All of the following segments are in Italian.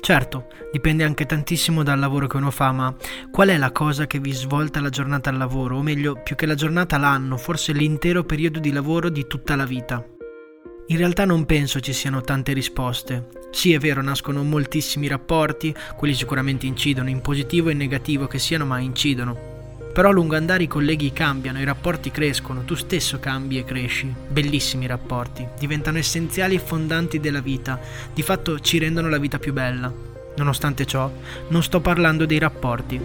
Certo, dipende anche tantissimo dal lavoro che uno fa, ma qual è la cosa che vi svolta la giornata al lavoro, o meglio, più che la giornata l'anno, forse l'intero periodo di lavoro di tutta la vita? In realtà non penso ci siano tante risposte. Sì, è vero, nascono moltissimi rapporti, quelli sicuramente incidono, in positivo e in negativo che siano, ma incidono. Però a lungo andare i colleghi cambiano, i rapporti crescono, tu stesso cambi e cresci. Bellissimi rapporti, diventano essenziali e fondanti della vita, di fatto ci rendono la vita più bella. Nonostante ciò, non sto parlando dei rapporti.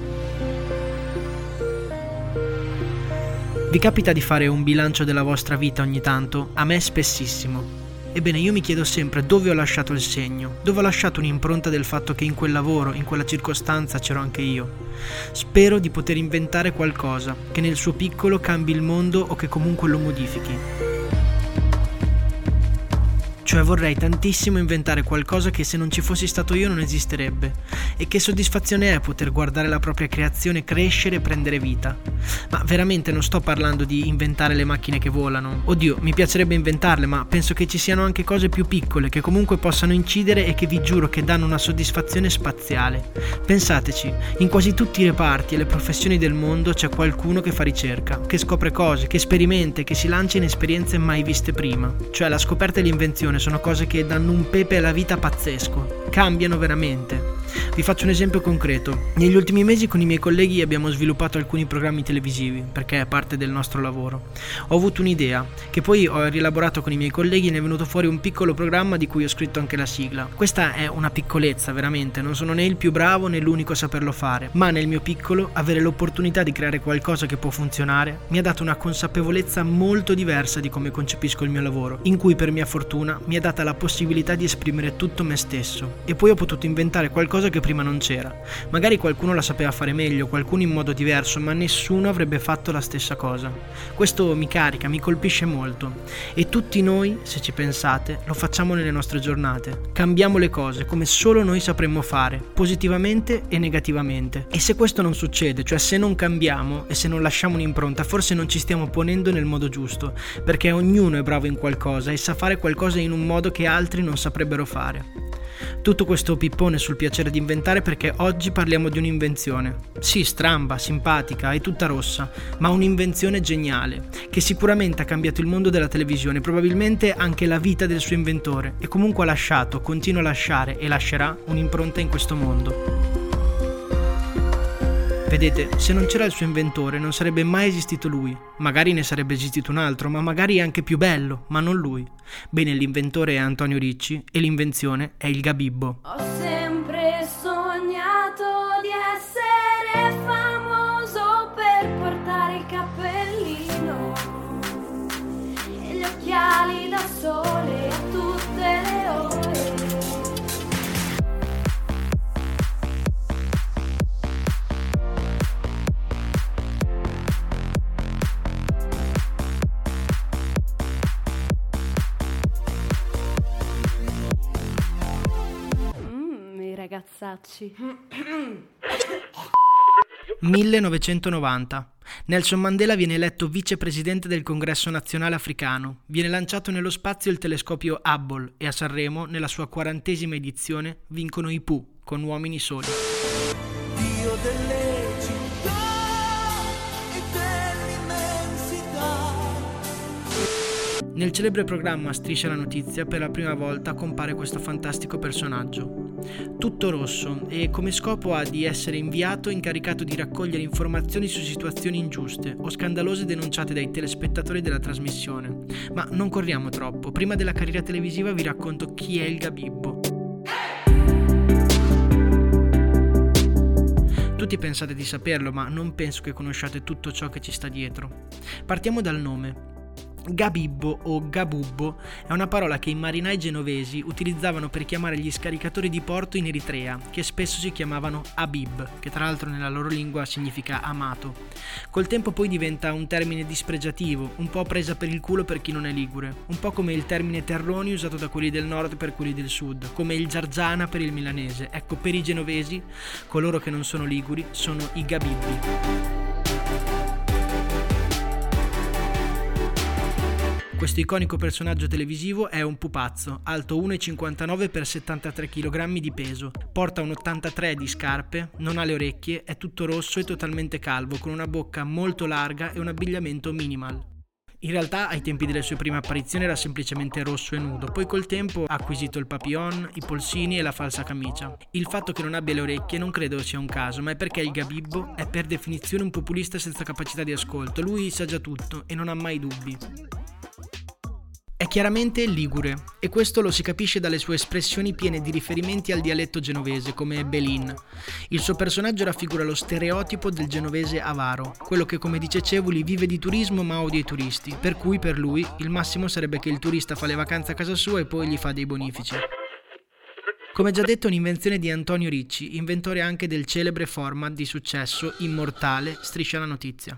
Vi capita di fare un bilancio della vostra vita ogni tanto? A me spessissimo. Ebbene, io mi chiedo sempre dove ho lasciato il segno, dove ho lasciato un'impronta del fatto che in quel lavoro, in quella circostanza c'ero anche io. Spero di poter inventare qualcosa che nel suo piccolo cambi il mondo o che comunque lo modifichi. Cioè vorrei tantissimo inventare qualcosa che se non ci fossi stato io non esisterebbe. E che soddisfazione è poter guardare la propria creazione crescere e prendere vita. Ma veramente non sto parlando di inventare le macchine che volano. Oddio, mi piacerebbe inventarle, ma penso che ci siano anche cose più piccole che comunque possano incidere e che vi giuro che danno una soddisfazione spaziale. Pensateci, in quasi tutti i reparti e le professioni del mondo c'è qualcuno che fa ricerca, che scopre cose, che sperimenta che si lancia in esperienze mai viste prima. Cioè la scoperta e l'invenzione sono cose che danno un pepe alla vita pazzesco, cambiano veramente. Vi faccio un esempio concreto. Negli ultimi mesi con i miei colleghi abbiamo sviluppato alcuni programmi televisivi, perché è parte del nostro lavoro. Ho avuto un'idea, che poi ho rielaborato con i miei colleghi e ne è venuto fuori un piccolo programma di cui ho scritto anche la sigla. Questa è una piccolezza, veramente, non sono né il più bravo né l'unico a saperlo fare, ma nel mio piccolo avere l'opportunità di creare qualcosa che può funzionare mi ha dato una consapevolezza molto diversa di come concepisco il mio lavoro, in cui per mia fortuna mi ha data la possibilità di esprimere tutto me stesso e poi ho potuto inventare qualcosa che prima non c'era. Magari qualcuno la sapeva fare meglio, qualcuno in modo diverso, ma nessuno avrebbe fatto la stessa cosa. Questo mi carica, mi colpisce molto. E tutti noi, se ci pensate, lo facciamo nelle nostre giornate. Cambiamo le cose come solo noi sapremmo fare, positivamente e negativamente. E se questo non succede, cioè se non cambiamo e se non lasciamo un'impronta, forse non ci stiamo ponendo nel modo giusto, perché ognuno è bravo in qualcosa e sa fare qualcosa in un modo che altri non saprebbero fare. Tutto questo pippone sul piacere di inventare perché oggi parliamo di un'invenzione. Sì, stramba, simpatica e tutta rossa, ma un'invenzione geniale, che sicuramente ha cambiato il mondo della televisione, probabilmente anche la vita del suo inventore, e comunque ha lasciato, continua a lasciare e lascerà un'impronta in questo mondo. Vedete, se non c'era il suo inventore non sarebbe mai esistito lui. Magari ne sarebbe esistito un altro, ma magari anche più bello, ma non lui. Bene, l'inventore è Antonio Ricci e l'invenzione è il Gabibbo. Ho ragazzacci. 1990. Nelson Mandela viene eletto vicepresidente del Congresso nazionale africano. Viene lanciato nello spazio il telescopio Hubble e a Sanremo, nella sua quarantesima edizione, vincono i Pooh con Uomini Soli. Nel celebre programma Striscia la notizia per la prima volta compare questo fantastico personaggio. Tutto rosso e come scopo ha di essere inviato incaricato di raccogliere informazioni su situazioni ingiuste o scandalose denunciate dai telespettatori della trasmissione. Ma non corriamo troppo, prima della carriera televisiva vi racconto chi è il Gabibbo. Tutti pensate di saperlo, ma non penso che conosciate tutto ciò che ci sta dietro. Partiamo dal nome. Gabibbo o gabubbo è una parola che i marinai genovesi utilizzavano per chiamare gli scaricatori di porto in Eritrea, che spesso si chiamavano Abib, che tra l'altro nella loro lingua significa amato. Col tempo poi diventa un termine dispregiativo, un po' presa per il culo per chi non è ligure, un po' come il termine terroni usato da quelli del nord per quelli del sud, come il giargiana per il milanese. Ecco, per i genovesi, coloro che non sono liguri, sono i gabibbi. Questo iconico personaggio televisivo è un pupazzo, alto 1,59 x 73 kg di peso, porta un 83 di scarpe, non ha le orecchie, è tutto rosso e totalmente calvo, con una bocca molto larga e un abbigliamento minimal. In realtà ai tempi delle sue prime apparizioni era semplicemente rosso e nudo, poi col tempo ha acquisito il papillon, i polsini e la falsa camicia. Il fatto che non abbia le orecchie non credo sia un caso, ma è perché il Gabibbo è per definizione un populista senza capacità di ascolto, lui sa già tutto e non ha mai dubbi. Chiaramente ligure e questo lo si capisce dalle sue espressioni piene di riferimenti al dialetto genovese come Belin. Il suo personaggio raffigura lo stereotipo del genovese avaro, quello che come dice Cevoli vive di turismo ma odia i turisti, per cui per lui il massimo sarebbe che il turista fa le vacanze a casa sua e poi gli fa dei bonifici. Come già detto è un'invenzione di Antonio Ricci, inventore anche del celebre format di successo immortale Striscia la notizia.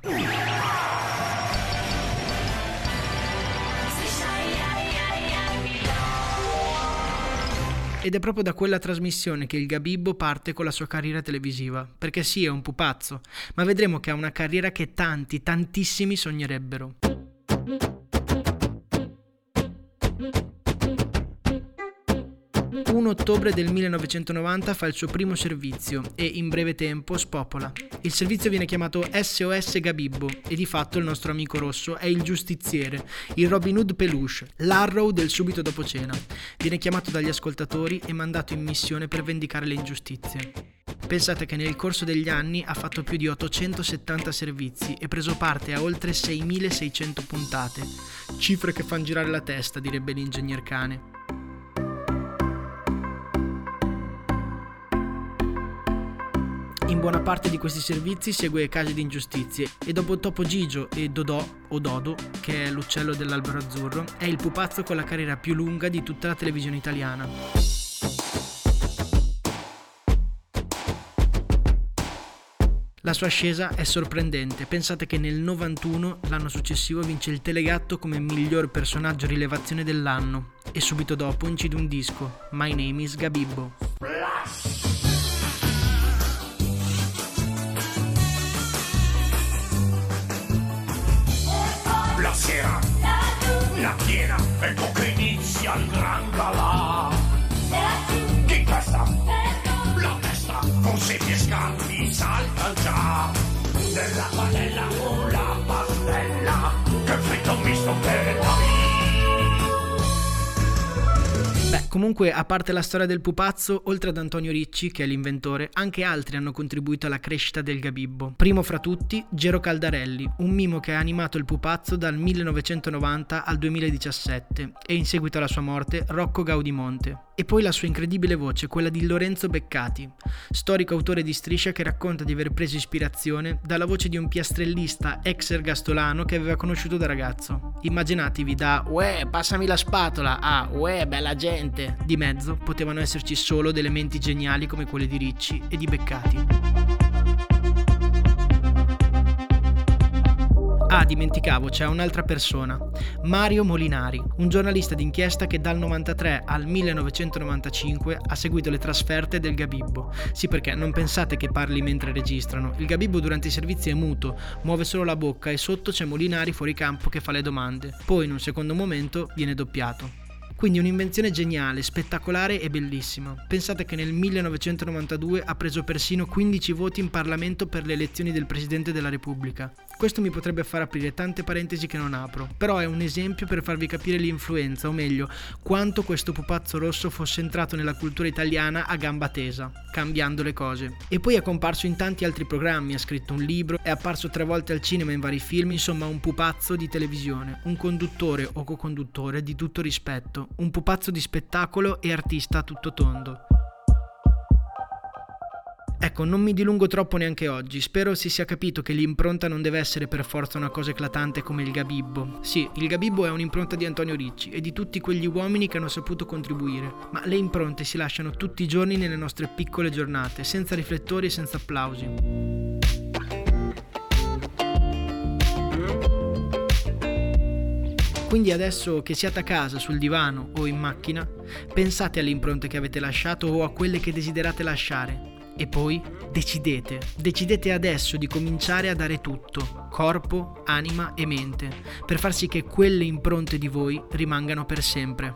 Ed è proprio da quella trasmissione che il Gabibbo parte con la sua carriera televisiva, perché sì, è un pupazzo, ma vedremo che ha una carriera che tanti, tantissimi sognerebbero. 1 ottobre del 1990 fa il suo primo servizio e in breve tempo spopola. Il servizio viene chiamato SOS Gabibbo e di fatto il nostro amico rosso è il giustiziere, il Robin Hood peluche, l'arrow del subito dopo cena. Viene chiamato dagli ascoltatori e mandato in missione per vendicare le ingiustizie. Pensate che nel corso degli anni ha fatto più di 870 servizi e preso parte a oltre 6600 puntate. Cifre che fanno girare la testa, direbbe l'ingegner cane. In buona parte di questi servizi segue casi di ingiustizie e dopo Topo Gigio e Dodò o Dodo, che è l'uccello dell'albero azzurro, è il pupazzo con la carriera più lunga di tutta la televisione italiana. La sua ascesa è sorprendente, pensate che nel 91, l'anno successivo, vince il Telegatto come miglior personaggio rilevazione dell'anno e subito dopo incide un disco, My Name is Gabibbo. Sera, la piena, ecco che inizia il gran galà. Chi questa? La testa, con semi e scambi, salta già. Nella padella comunque, a parte la storia del pupazzo, oltre ad Antonio Ricci, che è l'inventore, anche altri hanno contribuito alla crescita del Gabibbo. Primo fra tutti, Gero Caldarelli, un mimo che ha animato il pupazzo dal 1990 al 2017 e in seguito alla sua morte Rocco Gaudimonte. E poi la sua incredibile voce, quella di Lorenzo Beccati, storico autore di striscia che racconta di aver preso ispirazione dalla voce di un piastrellista ex ergastolano che aveva conosciuto da ragazzo. Immaginatevi da Uè, passami la spatola a Uè, bella gente. Di mezzo potevano esserci solo delle menti geniali come quelle di Ricci e di Beccati. Ah, dimenticavo, c'è un'altra persona. Mario Molinari, un giornalista d'inchiesta che dal 93 al 1995 ha seguito le trasferte del Gabibbo. Sì, perché non pensate che parli mentre registrano. Il Gabibbo durante i servizi è muto, muove solo la bocca e sotto c'è Molinari fuori campo che fa le domande. Poi in un secondo momento viene doppiato. Quindi un'invenzione geniale, spettacolare e bellissima. Pensate che nel 1992 ha preso persino 15 voti in Parlamento per le elezioni del Presidente della Repubblica. Questo mi potrebbe far aprire tante parentesi che non apro, però è un esempio per farvi capire l'influenza, o meglio, quanto questo pupazzo rosso fosse entrato nella cultura italiana a gamba tesa, cambiando le cose. E poi è comparso in tanti altri programmi, ha scritto un libro, è apparso tre volte al cinema in vari film, insomma un pupazzo di televisione, un conduttore o co-conduttore di tutto rispetto, un pupazzo di spettacolo e artista a tutto tondo. Ecco, non mi dilungo troppo neanche oggi. Spero si sia capito che l'impronta non deve essere per forza una cosa eclatante come il Gabibbo. Sì, il Gabibbo è un'impronta di Antonio Ricci e di tutti quegli uomini che hanno saputo contribuire. Ma le impronte si lasciano tutti i giorni nelle nostre piccole giornate, senza riflettori e senza applausi. Quindi adesso che siate a casa, sul divano o in macchina, pensate alle impronte che avete lasciato o a quelle che desiderate lasciare e poi decidete, decidete adesso di cominciare a dare tutto, corpo, anima e mente, per far sì che quelle impronte di voi rimangano per sempre.